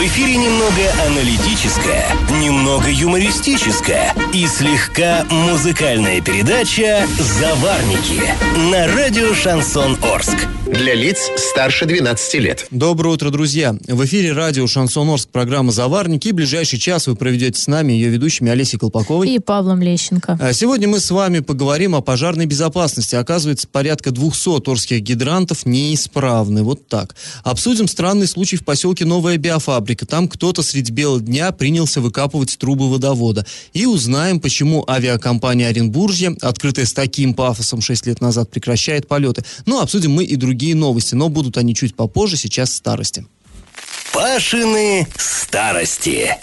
В эфире немного аналитическая, немного юмористическая и слегка музыкальная передача «Заварники» на радио «Шансон Орск». Для лиц старше 12 лет. Доброе утро, друзья. В эфире радио «Шансон Орск» программа «Заварники». И ближайший час вы проведете с нами, ее ведущими Олесей Колпаковой. И Павлом Лещенко. А Сегодня мы с вами поговорим о пожарной безопасности. Оказывается, порядка 200 орских гидрантов неисправны. Вот так. Обсудим странный случай в поселке Новая Биофабрика. Там кто-то средь бела дня принялся выкапывать трубы водовода. И узнаем, почему авиакомпания Оренбуржья, открытая с таким пафосом 6 лет назад, прекращает полеты. Ну, обсудим мы и другие новости, но будут они чуть попозже, сейчас старости. Пашины старости.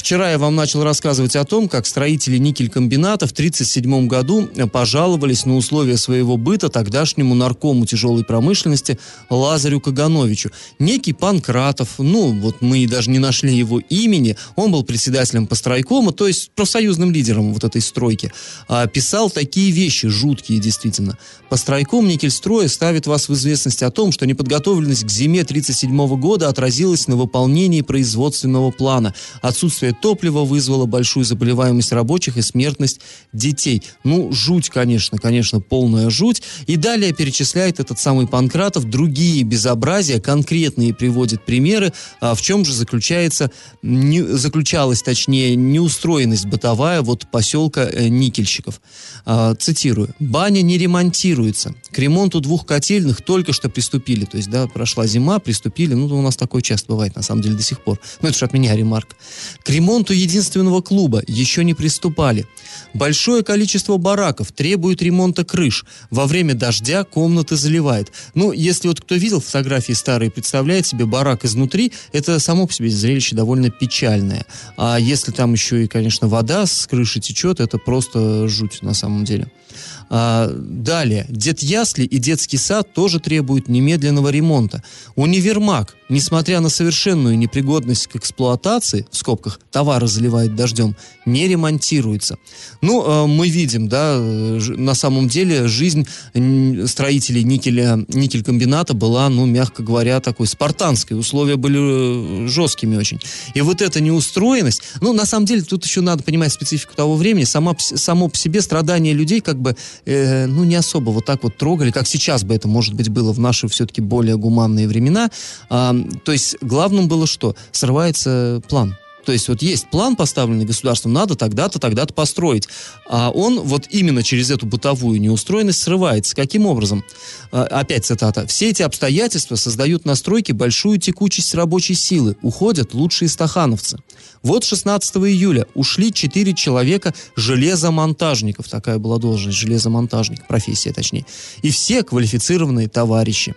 Вчера я вам начал рассказывать о том, как строители никель-комбината в 1937 году пожаловались на условия своего быта тогдашнему наркому тяжелой промышленности Лазарю Кагановичу. Некий Панкратов, ну вот мы даже не нашли его имени, он был председателем постройкома, то есть профсоюзным лидером вот этой стройки, а, писал такие вещи, жуткие действительно. Постройком Никельстроя ставит вас в известность о том, что неподготовленность к зиме 1937 года отразилась на выполнении производственного плана. Отсутствие топлива вызвало большую заболеваемость рабочих и смертность детей. Ну, жуть, конечно, конечно, полная жуть. И далее перечисляет этот самый Панкратов другие безобразия, конкретные приводит примеры, а в чем же заключается, не, заключалась, точнее, неустроенность бытовая вот поселка э, Никельщиков. А, цитирую. «Баня не ремонтируется. К ремонту двух котельных только что приступили». То есть, да, прошла зима, приступили. Ну, у нас такое часто бывает, на самом деле, до сих пор. Ну, это же от меня ремарк. К ремонту единственного клуба еще не приступали. Большое количество бараков требует ремонта крыш. Во время дождя комнаты заливает. Ну, если вот кто видел фотографии старые, представляет себе барак изнутри, это само по себе зрелище довольно печальное. А если там еще и, конечно, вода с крыши течет, это просто жуть на самом деле. А, далее. Дед Ясли и детский сад тоже требуют немедленного ремонта. Универмаг, несмотря на совершенную непригодность к эксплуатации, в скобках, товары заливает дождем, не ремонтируется. Ну, э, мы видим, да, на самом деле жизнь строителей никеля, никель-комбината была, ну, мягко говоря, такой спартанской. Условия были э, жесткими очень. И вот эта неустроенность, ну, на самом деле, тут еще надо понимать специфику того времени, сама, само по себе страдания людей как бы, э, ну, не особо вот так вот трогали, как сейчас бы это, может быть, было в наши все-таки более гуманные времена. А, то есть главным было что? Срывается план. То есть вот есть план, поставленный государством, надо тогда-то, тогда-то построить. А он вот именно через эту бытовую неустроенность срывается. Каким образом? А, опять цитата. «Все эти обстоятельства создают на стройке большую текучесть рабочей силы. Уходят лучшие стахановцы». Вот 16 июля ушли 4 человека железомонтажников. Такая была должность, железомонтажник, профессия точнее. И все квалифицированные товарищи.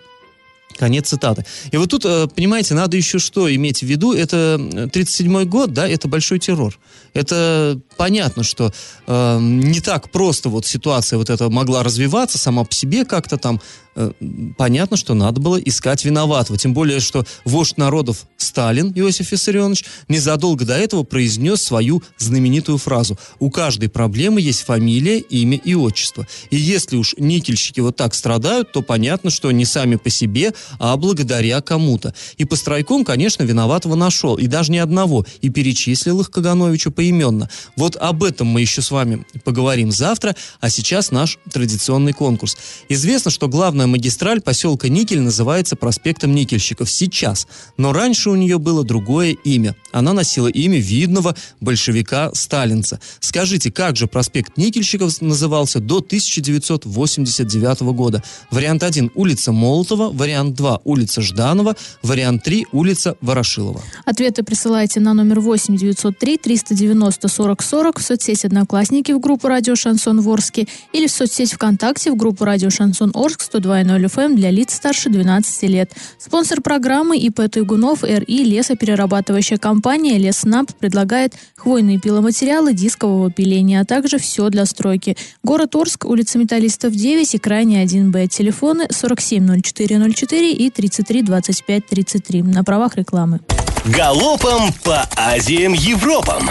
Конец цитаты. И вот тут, э, понимаете, надо еще что иметь в виду. Это 37-й год, да, это большой террор. Это понятно, что э, не так просто вот ситуация вот эта могла развиваться сама по себе как-то там. Э, понятно, что надо было искать виноватого. Тем более, что вождь народов Сталин Иосиф Виссарионович незадолго до этого произнес свою знаменитую фразу «У каждой проблемы есть фамилия, имя и отчество». И если уж никельщики вот так страдают, то понятно, что не сами по себе, а благодаря кому-то. И Постройком, конечно, виноватого нашел, и даже не одного, и перечислил их Кагановичу поименно. Вот об этом мы еще с вами поговорим завтра, а сейчас наш традиционный конкурс. Известно, что главная магистраль поселка Никель называется проспектом Никельщиков сейчас, но раньше у нее было другое имя. Она носила имя видного большевика-сталинца. Скажите, как же проспект Никельщиков назывался до 1989 года? Вариант 1 – улица Молотова, вариант 2 – улица Жданова, вариант 3 – улица Ворошилова. Ответы присылайте на номер 8 903 390 40 40 в соцсети «Одноклассники» в группу «Радио Шансон Ворске» или в соцсеть ВКонтакте в группу «Радио Шансон Орск» 102.0 FM для лиц старше 12 лет. Спонсор программы ИП Туйгунов РИ лесоперерабатывающая компания «Леснаб» предлагает хвойные пиломатериалы дискового пиления, а также все для стройки. Город Орск, улица Металлистов 9 и крайне 1Б. Телефоны 470404 и 332533 на правах рекламы. Галопом по Азиям Европам.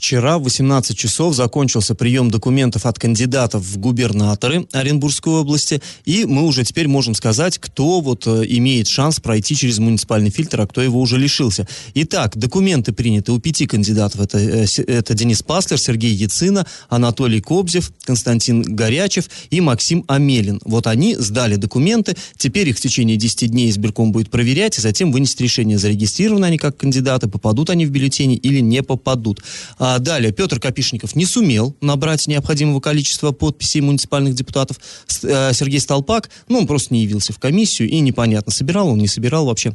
Вчера в 18 часов закончился прием документов от кандидатов в губернаторы Оренбургской области, и мы уже теперь можем сказать, кто вот э, имеет шанс пройти через муниципальный фильтр, а кто его уже лишился. Итак, документы приняты у пяти кандидатов. Это, э, это Денис Паслер, Сергей Яцина, Анатолий Кобзев, Константин Горячев и Максим Амелин. Вот они сдали документы, теперь их в течение 10 дней избирком будет проверять, и затем вынести решение, зарегистрированы они как кандидаты, попадут они в бюллетени или не попадут. А а далее, Петр Копишников не сумел набрать необходимого количества подписей муниципальных депутатов. Э, Сергей Столпак, ну, он просто не явился в комиссию, и непонятно, собирал он, не собирал вообще.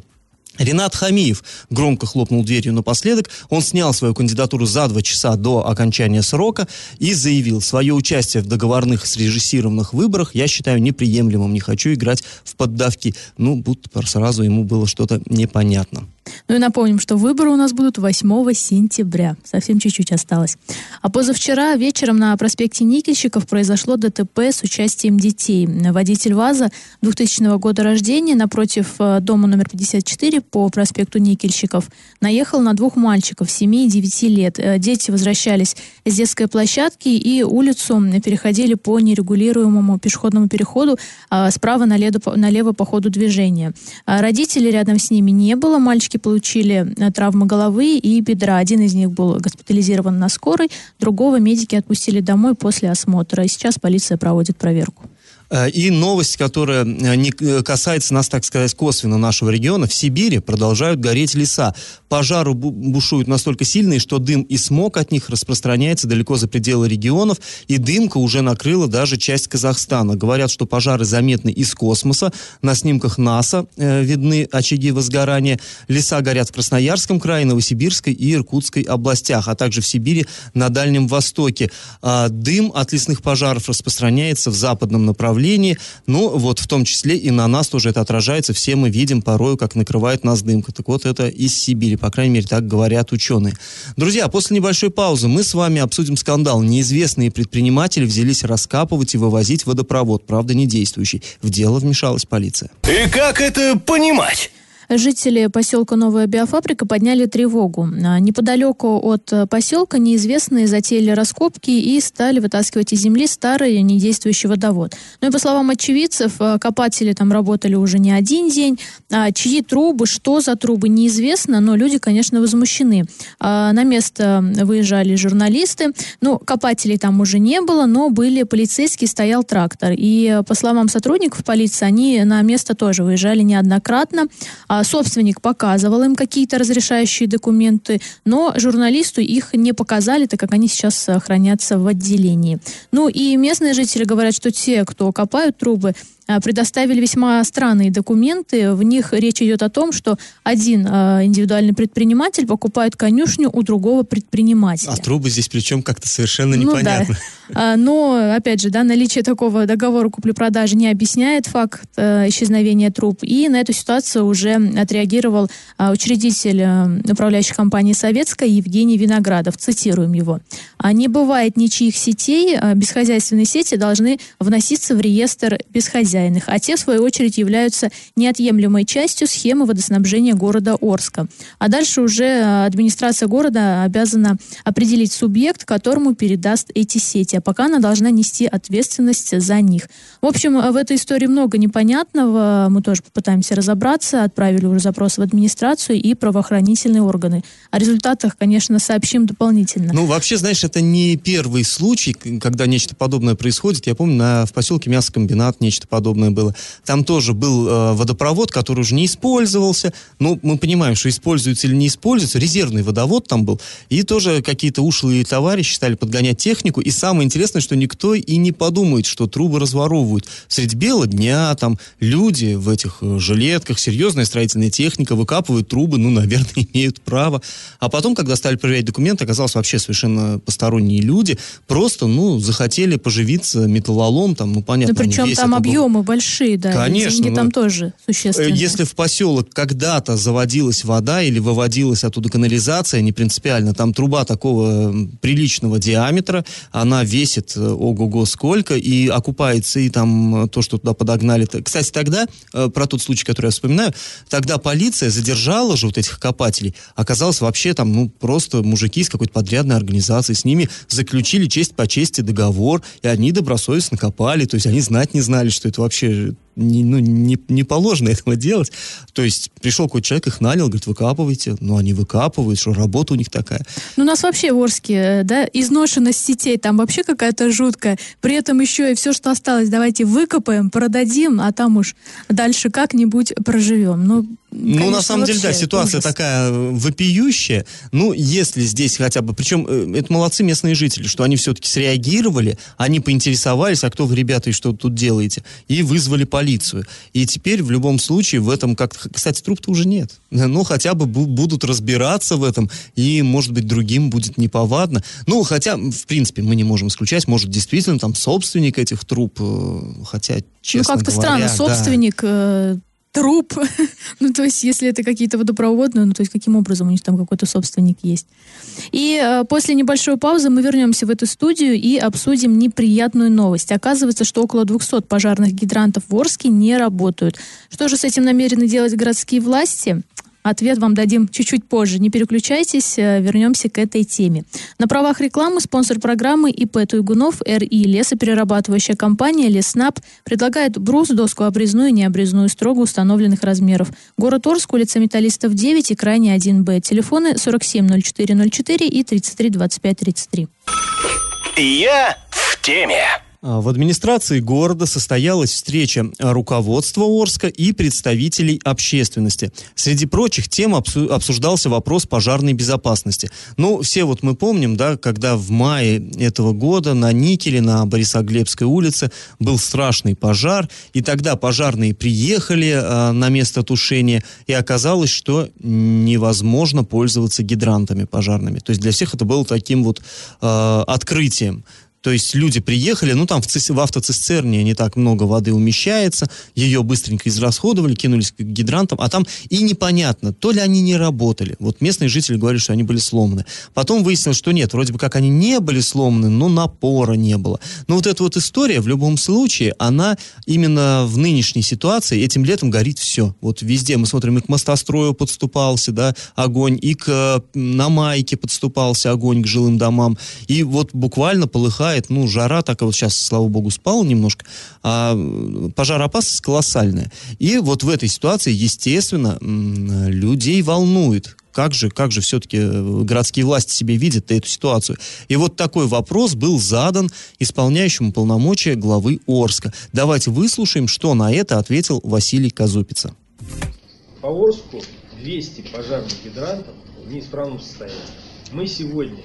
Ренат Хамиев громко хлопнул дверью напоследок. Он снял свою кандидатуру за два часа до окончания срока и заявил, свое участие в договорных срежиссированных выборах я считаю неприемлемым, не хочу играть в поддавки. Ну, будто сразу ему было что-то непонятно. Ну и напомним, что выборы у нас будут 8 сентября. Совсем чуть-чуть осталось. А позавчера вечером на проспекте Никельщиков произошло ДТП с участием детей. Водитель ВАЗа 2000 года рождения напротив э, дома номер 54 по проспекту Никельщиков наехал на двух мальчиков 7 и 9 лет. Э, дети возвращались с детской площадки и улицу переходили по нерегулируемому пешеходному переходу а, справа налево, по ходу движения. Родителей рядом с ними не было. Мальчики Девушки получили э, травмы головы и бедра. Один из них был госпитализирован на скорой, другого медики отпустили домой после осмотра. И сейчас полиция проводит проверку. Э, и новость, которая э, не касается нас, так сказать, косвенно нашего региона. В Сибири продолжают гореть леса. Пожары бушуют настолько сильные, что дым и смог от них распространяется далеко за пределы регионов. И дымка уже накрыла даже часть Казахстана. Говорят, что пожары заметны из космоса. На снимках НАСА э, видны очаги возгорания. Леса горят в Красноярском крае, Новосибирской и Иркутской областях, а также в Сибири на Дальнем Востоке. А дым от лесных пожаров распространяется в западном направлении направлении. Ну, вот в том числе и на нас тоже это отражается. Все мы видим порою, как накрывает нас дымка. Так вот, это из Сибири, по крайней мере, так говорят ученые. Друзья, после небольшой паузы мы с вами обсудим скандал. Неизвестные предприниматели взялись раскапывать и вывозить водопровод, правда, не действующий. В дело вмешалась полиция. И как это понимать? Жители поселка Новая Биофабрика подняли тревогу. А, неподалеку от э, поселка неизвестные затеяли раскопки и стали вытаскивать из земли старый недействующий водовод. Ну и по словам очевидцев, э, копатели там работали уже не один день. А чьи трубы, что за трубы, неизвестно, но люди, конечно, возмущены. А на место выезжали журналисты. Ну, копателей там уже не было, но были полицейские, стоял трактор. И э, по словам сотрудников полиции, они на место тоже выезжали неоднократно. А собственник показывал им какие-то разрешающие документы, но журналисту их не показали, так как они сейчас хранятся в отделении. Ну и местные жители говорят, что те, кто копают трубы, Э, предоставили весьма странные документы. В них речь идет о том, что один э, индивидуальный предприниматель покупает конюшню у другого предпринимателя. А трубы здесь причем как-то совершенно непонятно. Ну, да. А, но, опять же, да, наличие такого договора купли-продажи не объясняет факт э, исчезновения труб. И на эту ситуацию уже отреагировал э, учредитель э, управляющей компании «Советская» Евгений Виноградов. Цитируем его. «А «Не бывает ничьих сетей. Э, бесхозяйственные сети должны вноситься в реестр бесхозяйственных хозяин а те, в свою очередь, являются неотъемлемой частью схемы водоснабжения города Орска. А дальше уже э, администрация города обязана определить субъект, которому передаст эти сети, а пока она должна нести ответственность за них. В общем, в этой истории много непонятного, мы тоже попытаемся разобраться, отправили уже запрос в администрацию и правоохранительные органы. О результатах, конечно, сообщим дополнительно. Ну, вообще, знаешь, это не первый случай, когда нечто подобное происходит. Я помню, на, в поселке мясокомбинат нечто подобное подобное было. Там тоже был э, водопровод, который уже не использовался. Ну, мы понимаем, что используется или не используется. Резервный водовод там был. И тоже какие-то ушлые товарищи стали подгонять технику. И самое интересное, что никто и не подумает, что трубы разворовывают. Средь бела дня там люди в этих э, жилетках, серьезная строительная техника, выкапывают трубы, ну, наверное, имеют право. А потом, когда стали проверять документы, оказалось вообще совершенно посторонние люди. Просто, ну, захотели поживиться металлолом, там, ну, понятно. Ну, причем там объемы суммы большие, да. Конечно. деньги там тоже существенные. Э, если в поселок когда-то заводилась вода или выводилась оттуда канализация, не принципиально, там труба такого приличного диаметра, она весит э, ого-го сколько, и окупается и там то, что туда подогнали. Кстати, тогда, э, про тот случай, который я вспоминаю, тогда полиция задержала же вот этих копателей. Оказалось, вообще там, ну, просто мужики из какой-то подрядной организации. С ними заключили честь по чести договор, и они добросовестно копали. То есть они знать не знали, что это вообще не, ну, не, не положено этого делать. То есть пришел какой-то человек, их нанял, говорит, выкапывайте. Ну, они выкапывают, что работа у них такая. Ну, у нас вообще в Орске, да, изношенность сетей там вообще какая-то жуткая. При этом еще и все, что осталось, давайте выкопаем, продадим, а там уж дальше как-нибудь проживем. Ну, Конечно, ну, на самом деле, да, ситуация ужас. такая э, вопиющая. Ну, если здесь хотя бы... Причем э, это молодцы местные жители, что они все-таки среагировали, они поинтересовались, а кто вы, ребята, и что тут делаете, и вызвали полицию. И теперь в любом случае в этом как Кстати, труп-то уже нет. Ну, хотя бы будут разбираться в этом, и, может быть, другим будет неповадно. Ну, хотя, в принципе, мы не можем исключать, может, действительно там собственник этих труб, э, хотя, честно Ну, как-то странно, собственник... Да труп. ну, то есть, если это какие-то водопроводные, ну, то есть, каким образом у них там какой-то собственник есть. И э, после небольшой паузы мы вернемся в эту студию и обсудим неприятную новость. Оказывается, что около 200 пожарных гидрантов в Орске не работают. Что же с этим намерены делать городские власти? Ответ вам дадим чуть-чуть позже. Не переключайтесь, э, вернемся к этой теме. На правах рекламы спонсор программы ИП Туйгунов РИ лесоперерабатывающая компания Леснап предлагает брус, доску обрезную и необрезную строго установленных размеров. Город Орск, улица Металлистов 9 и крайне 1Б. Телефоны 470404 и 332533. Я в теме. А, в администрации города состоялась встреча руководства Орска и представителей общественности. Среди прочих тем обсуждался вопрос пожарной безопасности. Ну, все вот мы помним, да, когда в мае этого года на Никеле, на Борисоглебской улице был страшный пожар, и тогда пожарные приехали э, на место тушения, и оказалось, что невозможно пользоваться гидрантами пожарными. То есть для всех это было таким вот э, открытием. То есть люди приехали, ну там в, в автоцистерне не так много воды умещается, ее быстренько израсходовали, кинулись к гидрантам, а там и непонятно, то ли они не работали. Вот местные жители говорили, что они были сломаны. Потом выяснилось, что нет, вроде бы как они не были сломаны, но напора не было. Но вот эта вот история в любом случае, она именно в нынешней ситуации, этим летом горит все. Вот везде мы смотрим, и к мостострою подступался, да, огонь, и к на майке подступался огонь к жилым домам. И вот буквально полыхает бывает, ну, жара, так вот сейчас, слава богу, спал немножко, а пожароопасность колоссальная. И вот в этой ситуации, естественно, людей волнует, как же, как же все-таки э, городские власти себе видят эту ситуацию. И вот такой вопрос был задан исполняющему полномочия главы Орска. Давайте выслушаем, что на это ответил Василий Казупица. По Орску 200 пожарных гидрантов в неисправном состоянии. Мы сегодня,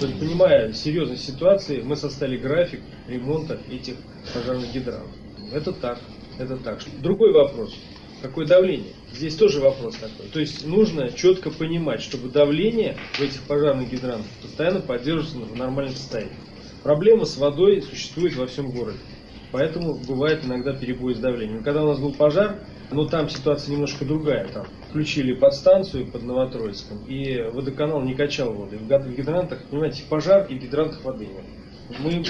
понимая серьезность ситуации, мы составили график ремонта этих пожарных гидрантов. Это так, это так. Другой вопрос. Какое давление? Здесь тоже вопрос такой. То есть нужно четко понимать, чтобы давление в этих пожарных гидрантах постоянно поддерживаться в нормальном состоянии. Проблема с водой существует во всем городе. Поэтому бывает иногда перебой с давлением. Когда у нас был пожар, ну там ситуация немножко другая. Там включили подстанцию под Новотроицком, и водоканал не качал воду. В гидрантах, понимаете, пожар и в гидрантах воды нет. Мы,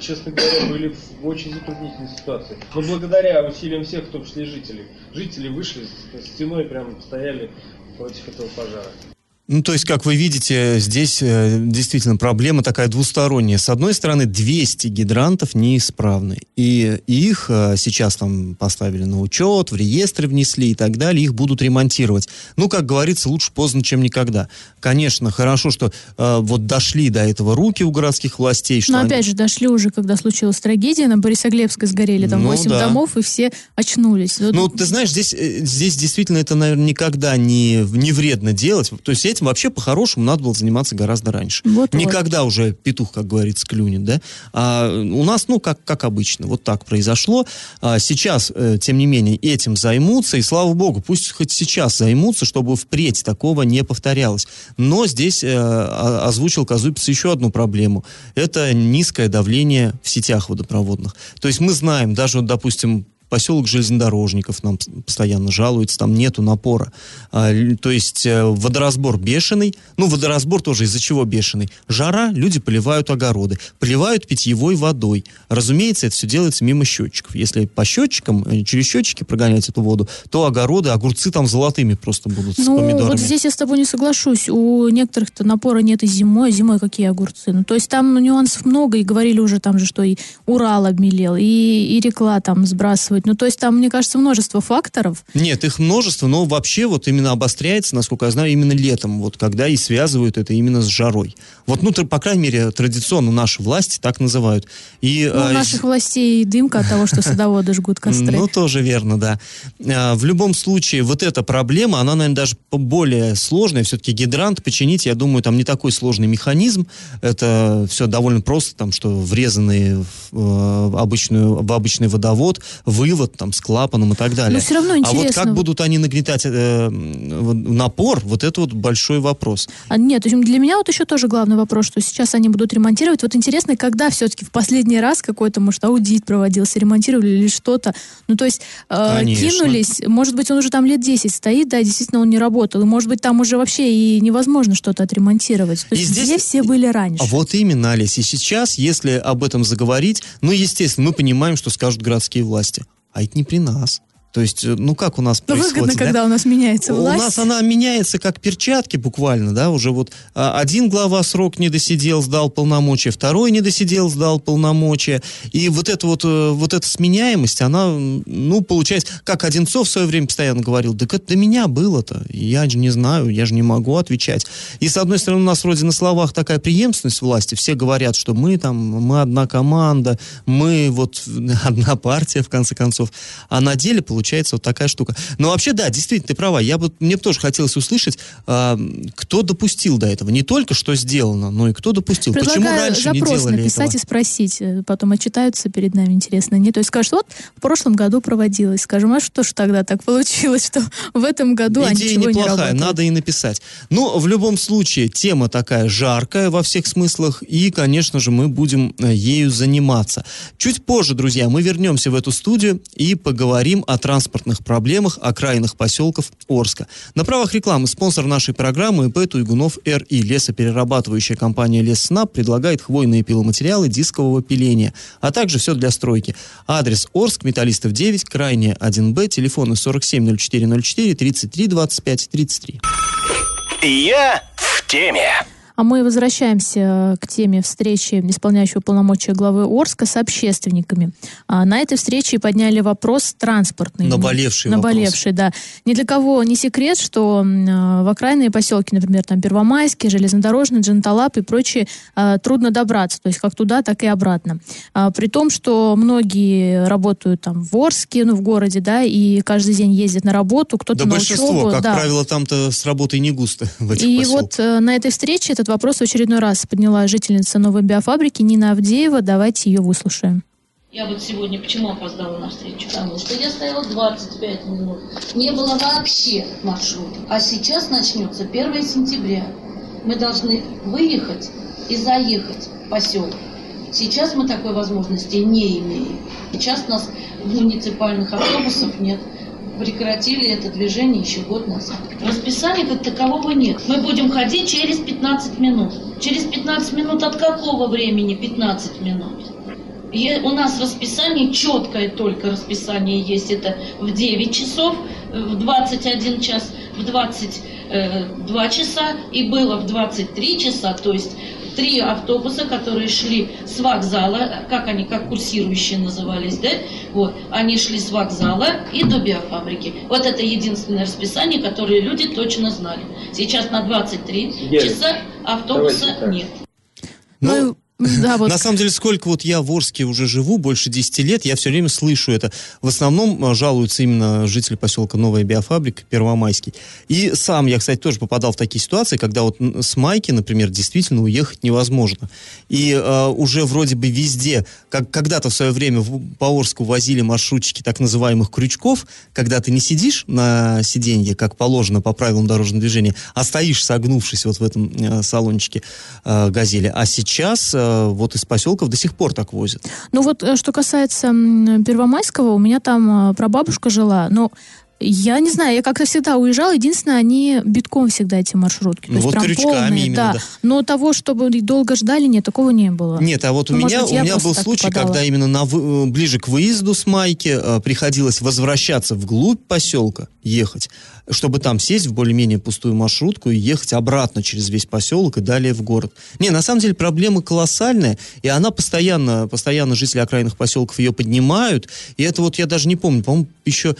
честно говоря, были в очень затруднительной ситуации. Но благодаря усилиям всех, в том числе жителей, жители вышли, стеной прям стояли против этого пожара. Ну, то есть, как вы видите, здесь э, действительно проблема такая двусторонняя. С одной стороны, 200 гидрантов неисправны. И, их э, сейчас там поставили на учет, в реестры внесли и так далее. Их будут ремонтировать. Ну, как говорится, лучше поздно, чем никогда. Конечно, хорошо, что э, вот дошли до этого руки у городских властей. Что Но они... опять же, дошли уже, когда случилась трагедия. На Борисоглебской сгорели там ну, 8 да. домов, и все очнулись. Ну, ты знаешь, здесь, э, здесь действительно это, наверное, никогда не, не вредно делать. То есть этим вообще по-хорошему надо было заниматься гораздо раньше. Вот, Никогда вот. уже петух, как говорится, клюнет, да? А у нас, ну, как, как обычно, вот так произошло. А сейчас, э, тем не менее, этим займутся, и слава богу, пусть хоть сейчас займутся, чтобы впредь такого не повторялось. Но здесь э, озвучил Казупиц еще одну проблему. Это низкое давление в сетях водопроводных. То есть мы знаем, даже, допустим, поселок железнодорожников нам постоянно жалуется, там нету напора. А, то есть э, водоразбор бешеный. Ну, водоразбор тоже из-за чего бешеный? Жара, люди поливают огороды, поливают питьевой водой. Разумеется, это все делается мимо счетчиков. Если по счетчикам, э, через счетчики прогонять эту воду, то огороды, огурцы там золотыми просто будут ну, с помидорами. вот здесь я с тобой не соглашусь. У некоторых-то напора нет и зимой, а зимой какие огурцы? Ну, то есть там нюансов много, и говорили уже там же, что и Урал обмелел, и, и рекла там сбрасывает быть. Ну, то есть там, мне кажется, множество факторов. Нет, их множество, но вообще вот именно обостряется, насколько я знаю, именно летом, вот когда и связывают это именно с жарой. Вот, ну, по крайней мере, традиционно наши власти так называют. И, ну, у а, наших властей дымка от того, что садоводы жгут костры. Ну, тоже верно, да. А, в любом случае, вот эта проблема, она, наверное, даже более сложная. Все-таки гидрант починить, я думаю, там не такой сложный механизм. Это все довольно просто, там, что врезанные в, э, обычную, в обычный водовод, вывод там с клапаном и так далее. Но все равно интересно. А вот как будут они нагнетать э, напор, вот это вот большой вопрос. А, нет, для меня вот еще тоже главный вопрос, что сейчас они будут ремонтировать. Вот интересно, когда все-таки в последний раз какой-то, может, аудит проводился, ремонтировали или что-то. Ну, то есть э, кинулись, может быть, он уже там лет 10 стоит, да, действительно он не работал, и может быть, там уже вообще и невозможно что-то отремонтировать. То и есть здесь... где все были раньше? А вот именно, Олесь, и сейчас, если об этом заговорить, ну, естественно, мы понимаем, что скажут городские власти а это не при нас. То есть, э, ну как у нас Но выгодно, да? когда у нас меняется власть. У нас она меняется как перчатки буквально, да, уже вот а, один глава срок не досидел, сдал полномочия, второй не досидел, сдал полномочия. И вот эта вот, э, вот эта сменяемость, она, ну, получается, как Одинцов в свое время постоянно говорил, да это до меня было-то, я же не знаю, я же не могу отвечать. И с одной стороны, у нас вроде на словах такая преемственность власти, все говорят, что мы там, мы одна команда, мы вот одна партия, в конце концов, а на деле получается получается вот такая штука. Но вообще, да, действительно, ты права. Я бы, мне бы тоже хотелось услышать, э, кто допустил до этого. Не только что сделано, но и кто допустил. Предлагаю Почему раньше не запрос делали написать этого? и спросить. э, Потом отчитаются перед нами, интересно. Не, то есть скажут, вот в прошлом году проводилось. Скажем, а что ж тогда так получилось, что в этом году Идея они ничего не неплохая, работает? надо и написать. Ну, в любом случае, тема такая жаркая во всех смыслах, и, конечно же, мы будем э, ею заниматься. Чуть позже, друзья, мы вернемся в эту студию и поговорим о транспортных проблемах окраинных поселков Орска. На правах рекламы спонсор нашей программы ИП Туйгунов РИ. Лесоперерабатывающая компания Лесснаб предлагает хвойные пиломатериалы дискового пиления, а также все для стройки. Адрес Орск, Металлистов 9, крайне 1Б, телефоны 470404 33 25 33. Я в теме. А мы возвращаемся к теме встречи исполняющего полномочия главы Орска с общественниками. А на этой встрече подняли вопрос транспортный. Наболевший Наболевший, да. Ни для кого не секрет, что м, в окраинные поселки, например, там Первомайский, Железнодорожный, Дженталап и прочие, а, трудно добраться. То есть как туда, так и обратно. А, При том, что многие работают там в Орске, ну, в городе, да, и каждый день ездят на работу, кто-то Да на большинство, учебу. как да. правило, там-то с работой не густо в этих И поселках. вот э, на этой встрече этот вопрос в очередной раз подняла жительница новой биофабрики Нина Авдеева. Давайте ее выслушаем. Я вот сегодня почему опоздала на встречу? Потому что я стояла 25 минут. Не было вообще маршрута. А сейчас начнется 1 сентября. Мы должны выехать и заехать в поселок. Сейчас мы такой возможности не имеем. Сейчас у нас муниципальных автобусов нет. Прекратили это движение еще год назад. Расписания как такового нет. Мы будем ходить через 15 минут. Через 15 минут от какого времени 15 минут? Е- У нас расписание четкое только расписание есть. Это в 9 часов, э, в 21 час, в 22 часа и было в 23 часа, то есть три автобуса, которые шли с вокзала, как они, как курсирующие назывались, да, вот, они шли с вокзала и до биофабрики. Вот это единственное расписание, которое люди точно знали. Сейчас на 23 Гель, часа автобуса нет. Ну, да, вот На самом деле, сколько вот я в Орске уже живу, больше 10 лет, я все время слышу это. В основном а, жалуются именно жители поселка Новая Биофабрика, Первомайский. И сам я, кстати, тоже попадал в такие ситуации, когда вот с Майки, например, действительно уехать невозможно. И а, уже вроде бы везде, как когда-то в свое время в- по Орску возили маршрутчики так называемых крючков, когда ты не сидишь на сиденье, как положено по правилам дорожного движения, а стоишь согнувшись вот в этом э, салончике э, газели. А сейчас э, э, вот из поселков до сих пор так возят. Ну вот, э, что касается Первомайского, у меня там э, прабабушка жила, но я не знаю, я как-то всегда уезжала. Единственное, они битком всегда эти маршрутки. То Ну, есть вот прям крючками полные, именно, да. да. Но того, чтобы долго ждали, нет, такого не было. Нет, а вот у Ну, может меня, быть, у меня был случай, попадала. когда именно на вы- э, ближе к выезду с Майки э, приходилось возвращаться вглубь поселка, ехать, чтобы там сесть в более-менее пустую маршрутку и ехать обратно через весь поселок и далее в город. Не, на самом деле проблема колоссальная, и она постоянно, постоянно жители окраинных поселков ее поднимают, и это вот я даже не помню, по-моему, еще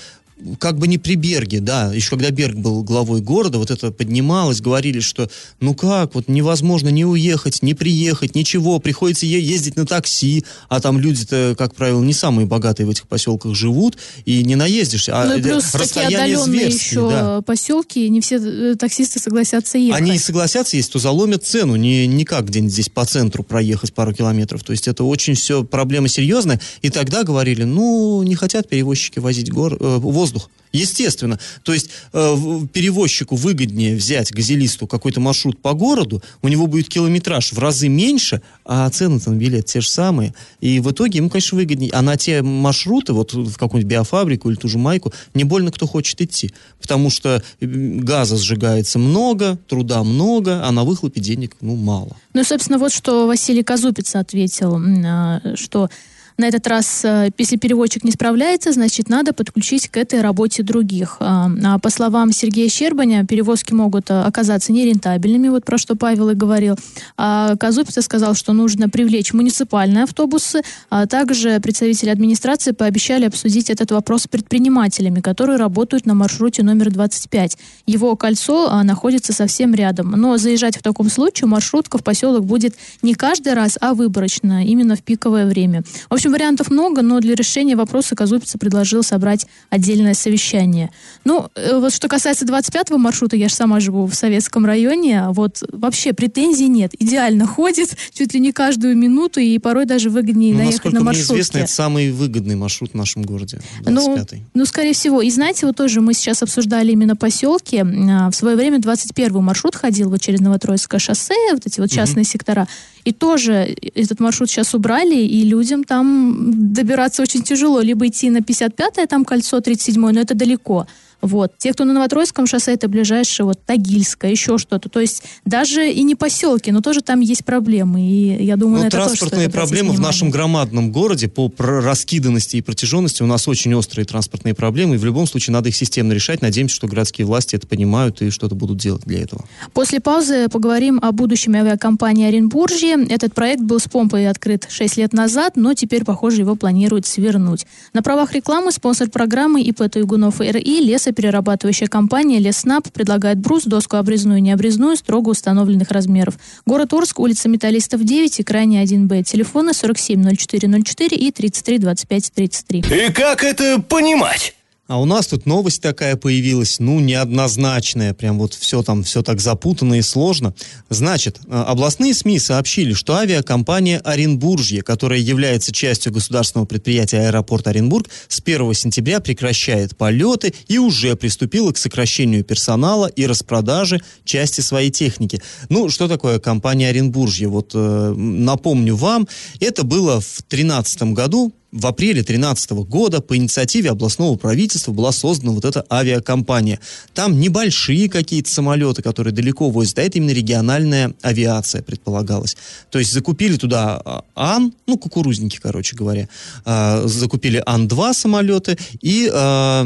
как бы не при Берге, да, еще когда Берг был главой города, вот это поднималось, говорили, что ну как, вот невозможно не уехать, не приехать, ничего, приходится ездить на такси, а там люди-то, как правило, не самые богатые в этих поселках живут, и не наездишься. А ну и плюс такие расстояние отдаленные зверские, еще да. поселки, не все э, таксисты согласятся ехать. Они и согласятся, если то заломят цену, не, не как где-нибудь здесь по центру проехать пару километров. То есть это очень все проблема серьезная. И тогда говорили, ну, не хотят перевозчики возить гор, э, воздух. Естественно. То есть э, перевозчику выгоднее взять газелисту какой-то маршрут по городу, у него будет километраж в разы меньше, а цены-то на билет те же самые. И в итоге ему, конечно, выгоднее. А на те маршруты, вот в какую-нибудь биофабрику или ту же майку, не больно кто хочет идти. Потому что э, газа сжигается много, труда много, а на выхлопе денег, ну, мало. Ну и, собственно, вот что Василий Казупиц ответил, а, что на этот раз, э, если переводчик не справляется, значит, надо подключить к этой работе других. А, а По словам Сергея Щербаня, перевозки могут э, оказаться нерентабельными, вот про что Павел и говорил. А Казупиц сказал, что нужно привлечь муниципальные автобусы, а также представители администрации пообещали обсудить этот вопрос с предпринимателями, которые работают на маршруте номер 25. Его кольцо находится совсем рядом. Но заезжать в таком случае маршрутка в поселок будет не каждый раз, а выборочно, именно в пиковое время. В общем, вариантов много, но для решения вопроса Казупица предложил собрать отдельное совещание. Ну, э, вот что касается 25-го маршрута, я же сама живу в Советском районе, а вот вообще претензий нет. Идеально ходит, чуть ли не каждую минуту, и порой даже выгоднее Ну, насколько на маршрутке. известно, это самый выгодный маршрут в нашем городе, Ну, 25-й. ну, скорее всего. И знаете, вот тоже мы сейчас обсуждали именно поселки. А, В свое время 21 маршрут ходил вот через Новотроицкое шоссе, вот эти вот частные сектора. И тоже этот маршрут сейчас убрали, и людям там добираться очень тяжело. Либо идти на 55-е, там кольцо 37-е, но это далеко. Вот. Те, кто на Новотроицком шоссе, это ближайшее, вот, Тагильское, еще что-то. То есть даже и не поселки, но тоже там есть проблемы. И я думаю, Ну, на это тоже транспортные обратить проблемы в нашем громадном городе по раскиданности и протяженности у нас очень острые транспортные проблемы, и в любом случае надо их системно решать. Надеемся, что городские власти это понимают и что-то будут делать для этого. После паузы поговорим о будущем авиакомпании Оренбуржье. Этот проект был с помпой открыт 6 лет назад, но теперь, похоже, его планируют свернуть. На правах рекламы спонсор программы ИП Туйгунов РИ лесоперерабатывающая компания Леснаб предлагает брус, доску обрезную и необрезную строго установленных размеров. Город Орск, улица Металлистов 9 и крайне 1Б. Телефоны 470404 и 332533. И как это понимать? А у нас тут новость такая появилась, ну, неоднозначная, прям вот все там, все так запутанно и сложно. Значит, э, областные СМИ сообщили, что авиакомпания Оренбуржье, которая является частью государственного предприятия аэропорт Оренбург, с 1 сентября прекращает полеты и уже приступила к сокращению персонала и распродаже части своей техники. Ну, что такое компания Оренбуржье? Вот э, напомню вам, это было в 2013 году, в апреле 2013 года по инициативе областного правительства была создана вот эта авиакомпания. Там небольшие какие-то самолеты, которые далеко возят, а это именно региональная авиация предполагалась. То есть закупили туда а, Ан, ну, кукурузники, короче говоря, а, закупили Ан-2 самолеты и а,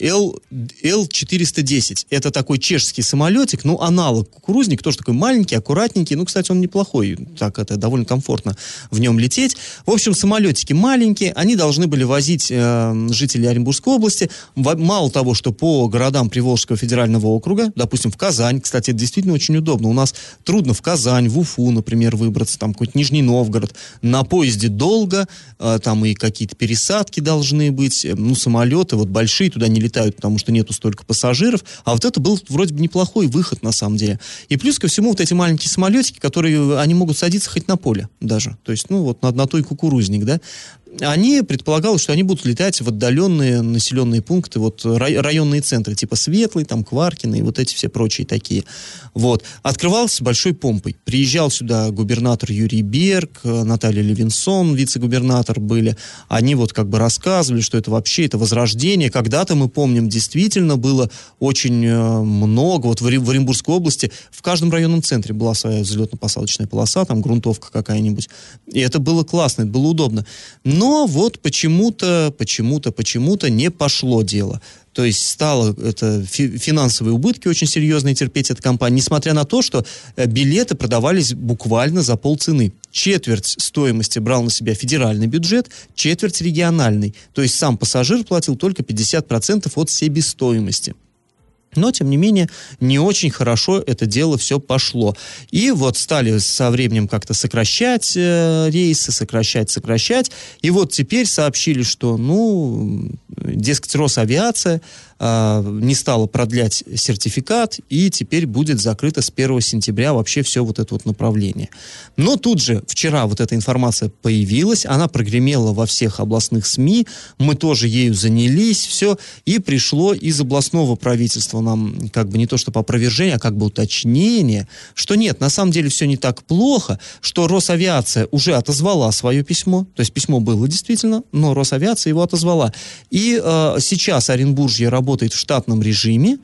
Л, Л-410. Это такой чешский самолетик, ну, аналог кукурузник, тоже такой маленький, аккуратненький, ну, кстати, он неплохой, так это довольно комфортно в нем лететь. В общем, самолетики маленькие, они должны были возить э, жителей Оренбургской области. Мало того, что по городам Приволжского федерального округа, допустим, в Казань, кстати, это действительно очень удобно. У нас трудно в Казань, в Уфу, например, выбраться, там какой-то Нижний Новгород. На поезде долго, э, там и какие-то пересадки должны быть. Э, Ну, самолеты вот большие туда не летают, потому что нету столько пассажиров. А вот это был вроде бы неплохой выход, на самом деле. И плюс ко всему вот эти маленькие самолетики, которые, они могут садиться хоть на поле даже. То есть, ну, вот на, на той кукурузник, да. Они предполагалось, что они будут летать в отдаленные населенные пункты, вот районные центры, типа Светлый, там Кваркины и вот эти все прочие такие. Вот. Открывался большой помпой. Приезжал сюда губернатор Юрий Берг, Наталья Левинсон, вице-губернатор были. Они вот как бы рассказывали, что это вообще, это возрождение. Когда-то, мы помним, действительно было очень э, много. Вот в Оренбургской области в каждом районном центре была своя взлетно-посадочная полоса, там грунтовка какая-нибудь. И это было классно, это было удобно. Но вот почему-то, почему-то, почему-то не пошло дело. То есть стало это финансовые убытки очень серьезные терпеть эта компания, несмотря на то, что э, билеты продавались буквально за полцены. Четверть стоимости брал на себя федеральный бюджет, четверть региональный. То есть сам пассажир платил только 50% от себестоимости. Но, тем не менее, не очень хорошо это дело все пошло. И вот стали со временем как-то сокращать э, рейсы, сокращать, сокращать. И вот теперь сообщили, что, ну, дескать, Росавиация э, не стала продлять сертификат, и теперь будет закрыто с 1 сентября вообще все вот это вот направление. Но тут же вчера вот эта информация появилась, она прогремела во всех областных СМИ, мы тоже ею занялись, все, и пришло из областного правительства нам как бы не то чтобы опровержение, а как бы уточнение, что нет, на самом деле все не так плохо, что Росавиация уже отозвала свое письмо, то есть письмо было действительно, но Росавиация его отозвала. И э, сейчас Оренбуржье работает в штатном режиме,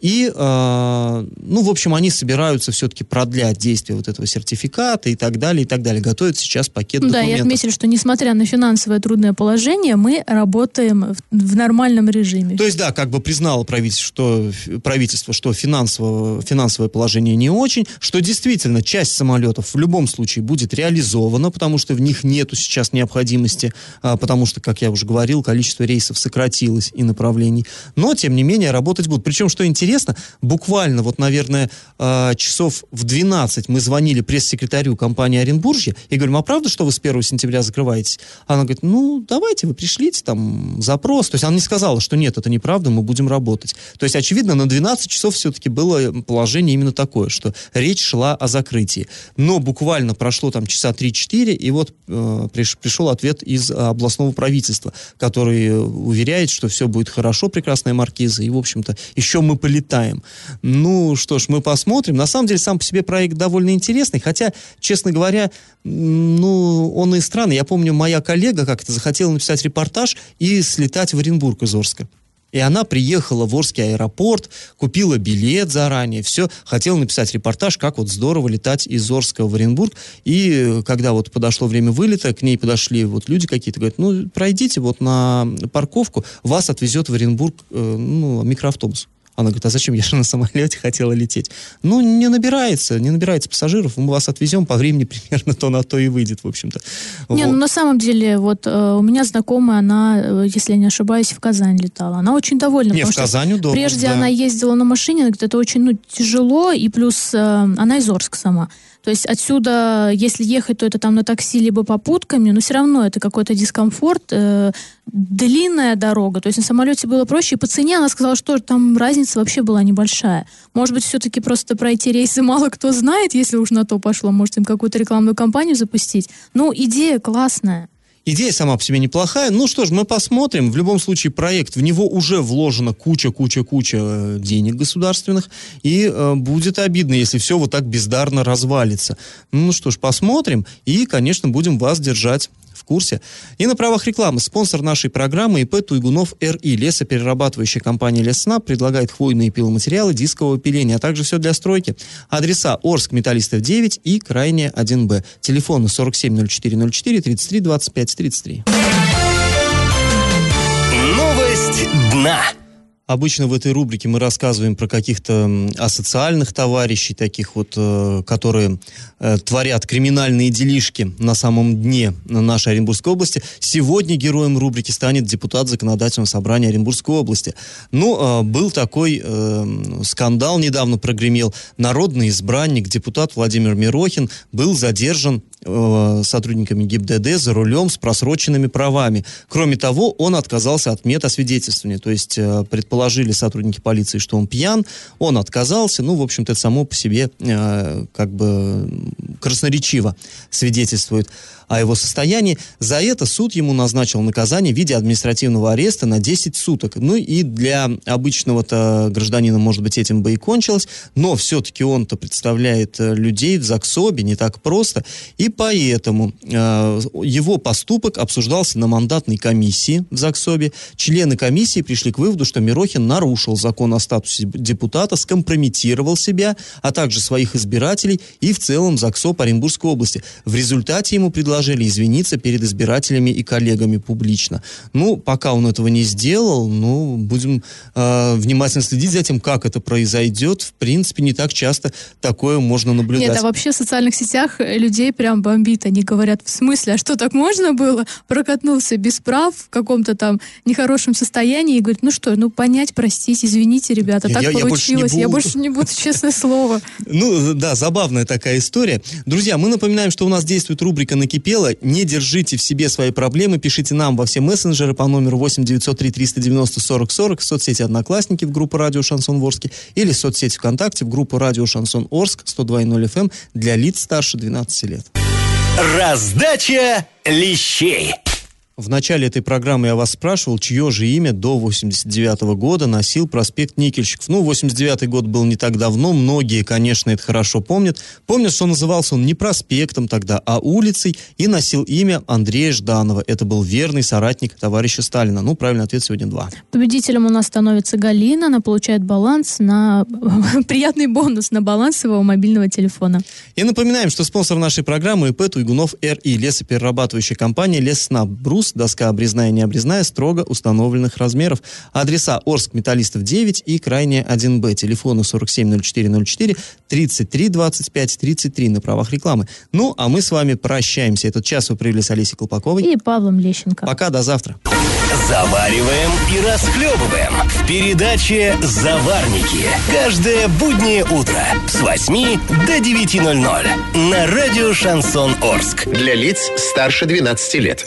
и, э, ну, в общем, они собираются все-таки продлять действие вот этого сертификата и так далее, и так далее. Готовят сейчас пакет да, документов. Да, и отметили, что несмотря на финансовое трудное положение, мы работаем в, в нормальном режиме. То есть, да, как бы признало правительство, что, правительство, что финансовое, финансовое положение не очень, что действительно часть самолетов в любом случае будет реализована, потому что в них нету сейчас необходимости, а, потому что, как я уже говорил, количество рейсов сократилось и направлений. Но, тем не менее, работать будут. Причем, что интересно, интересно, буквально вот, наверное, э, часов в 12 мы звонили пресс-секретарю компании Оренбуржье и говорим, а правда, что вы с 1 сентября закрываетесь? Она говорит, ну, давайте вы пришлите там запрос. То есть она не сказала, что нет, это неправда, мы будем работать. То есть, очевидно, на 12 часов все-таки было положение именно такое, что речь шла о закрытии. Но буквально прошло там часа 3-4, и вот э, приш, пришел ответ из областного правительства, который уверяет, что все будет хорошо, прекрасная маркиза, и, в общем-то, еще мы полетим летаем. Ну, что ж, мы посмотрим. На самом деле, сам по себе проект довольно интересный, хотя, честно говоря, ну, он и странный. Я помню, моя коллега как-то захотела написать репортаж и слетать в Оренбург из Орска. И она приехала в Орский аэропорт, купила билет заранее, все, хотела написать репортаж, как вот здорово летать из Орска в Оренбург. И когда вот подошло время вылета, к ней подошли вот люди какие-то, говорят, ну, пройдите вот на парковку, вас отвезет в Оренбург э, ну, микроавтобус. Она говорит, а зачем я же на самолете хотела лететь? Ну, не набирается, не набирается пассажиров, мы вас отвезем по времени примерно то на то и выйдет, в общем-то. Не, вот. ну на самом деле, вот э, у меня знакомая, она, э, если я не ошибаюсь, в Казань летала. Она очень довольна. Не, в Казань удобно, Прежде да. она ездила на машине, она говорит, это очень ну, тяжело, и плюс э, она из Орска сама. То есть отсюда, если ехать, то это там на такси либо попутками, но все равно это какой-то дискомфорт, э, длинная дорога. То есть на самолете было проще. И по цене она сказала, что там разница вообще была небольшая. Может быть, все-таки просто пройти рейсы мало кто знает, если уж на то пошло. Может, им какую-то рекламную кампанию запустить. Ну, идея классная. Идея сама по себе неплохая. Ну что ж, мы посмотрим. В любом случае, проект, в него уже вложена куча-куча-куча э, денег государственных, и э, будет обидно, если все вот так бездарно развалится. Ну что ж, посмотрим, и, конечно, будем вас держать курсе. И на правах рекламы спонсор нашей программы ИП Туйгунов РИ. Лесоперерабатывающая компания Леснаб предлагает хвойные пиломатериалы дискового пиления, а также все для стройки. Адреса Орск, Металлистов 9 и Крайне 1Б. Телефоны 470404 33 25 33. Новость дна. Обычно в этой рубрике мы рассказываем про каких-то асоциальных товарищей, таких вот, э, которые э, творят криминальные делишки на самом дне нашей Оренбургской области. Сегодня героем рубрики станет депутат Законодательного собрания Оренбургской области. Ну, э, был такой э, скандал недавно прогремел. Народный избранник, депутат Владимир Мирохин был задержан э, сотрудниками ГИБДД за рулем с просроченными правами. Кроме того, он отказался от метасвидетельствования. То есть э, предположили сотрудники полиции, что он пьян, он отказался. Ну, в общем-то, это само по себе э, как бы красноречиво свидетельствует о его состоянии. За это суд ему назначил наказание в виде административного ареста на 10 суток. Ну и для обычного-то гражданина, может быть, этим бы и кончилось, но все-таки он-то представляет людей в ЗАГСОБе не так просто, и поэтому э, его поступок обсуждался на мандатной комиссии в ЗАГСОБе. Члены комиссии пришли к выводу, что Мирохин нарушил закон о статусе депутата, скомпрометировал себя, а также своих избирателей и в целом ЗАГСОБ Оренбургской области. В результате ему предложили извиниться перед избирателями и коллегами публично. Ну, пока он этого не сделал, ну, будем э, внимательно следить за тем, как это произойдет. В принципе, не так часто такое можно наблюдать. Нет, а вообще в социальных сетях людей прям бомбит. Они говорят, в смысле, а что, так можно было? Прокатнулся без прав в каком-то там нехорошем состоянии и говорит, ну что, ну понять, простить, извините, ребята, так я, получилось. Я больше не буду, честное слово. Ну, да, забавная такая история. Друзья, мы напоминаем, что у нас действует рубрика «Накипело не держите в себе свои проблемы, пишите нам во все мессенджеры по номеру 8 903 390 40 40 в соцсети Одноклассники в группу Радио Шансон Ворске или в соцсети ВКонтакте в группу Радио Шансон Орск 102.0 FM эм для лиц старше 12 лет. Раздача лещей. В начале этой программы я вас спрашивал, чье же имя до 89 -го года носил проспект Никельщиков. Ну, 89 год был не так давно, многие, конечно, это хорошо помнят. Помнят, что назывался он не проспектом тогда, а улицей, и носил имя Андрея Жданова. Это был верный соратник товарища Сталина. Ну, правильный ответ сегодня два. Победителем у нас становится Галина, она получает баланс на... приятный бонус на баланс своего мобильного телефона. И напоминаем, что спонсор нашей программы ИП Туйгунов РИ, лесоперерабатывающая компания Леснаб Брус плюс, доска обрезная и необрезная строго установленных размеров. Адреса Орск Металлистов 9 и Крайняя 1Б. Телефоны 470404 33 25 33 на правах рекламы. Ну, а мы с вами прощаемся. Этот час вы провели с Олесей Колпаковой. И Павлом Лещенко. Пока, до завтра. Завариваем и расхлебываем в передаче «Заварники». Каждое буднее утро с 8 до 9.00 на радио «Шансон Орск». Для лиц старше 12 лет.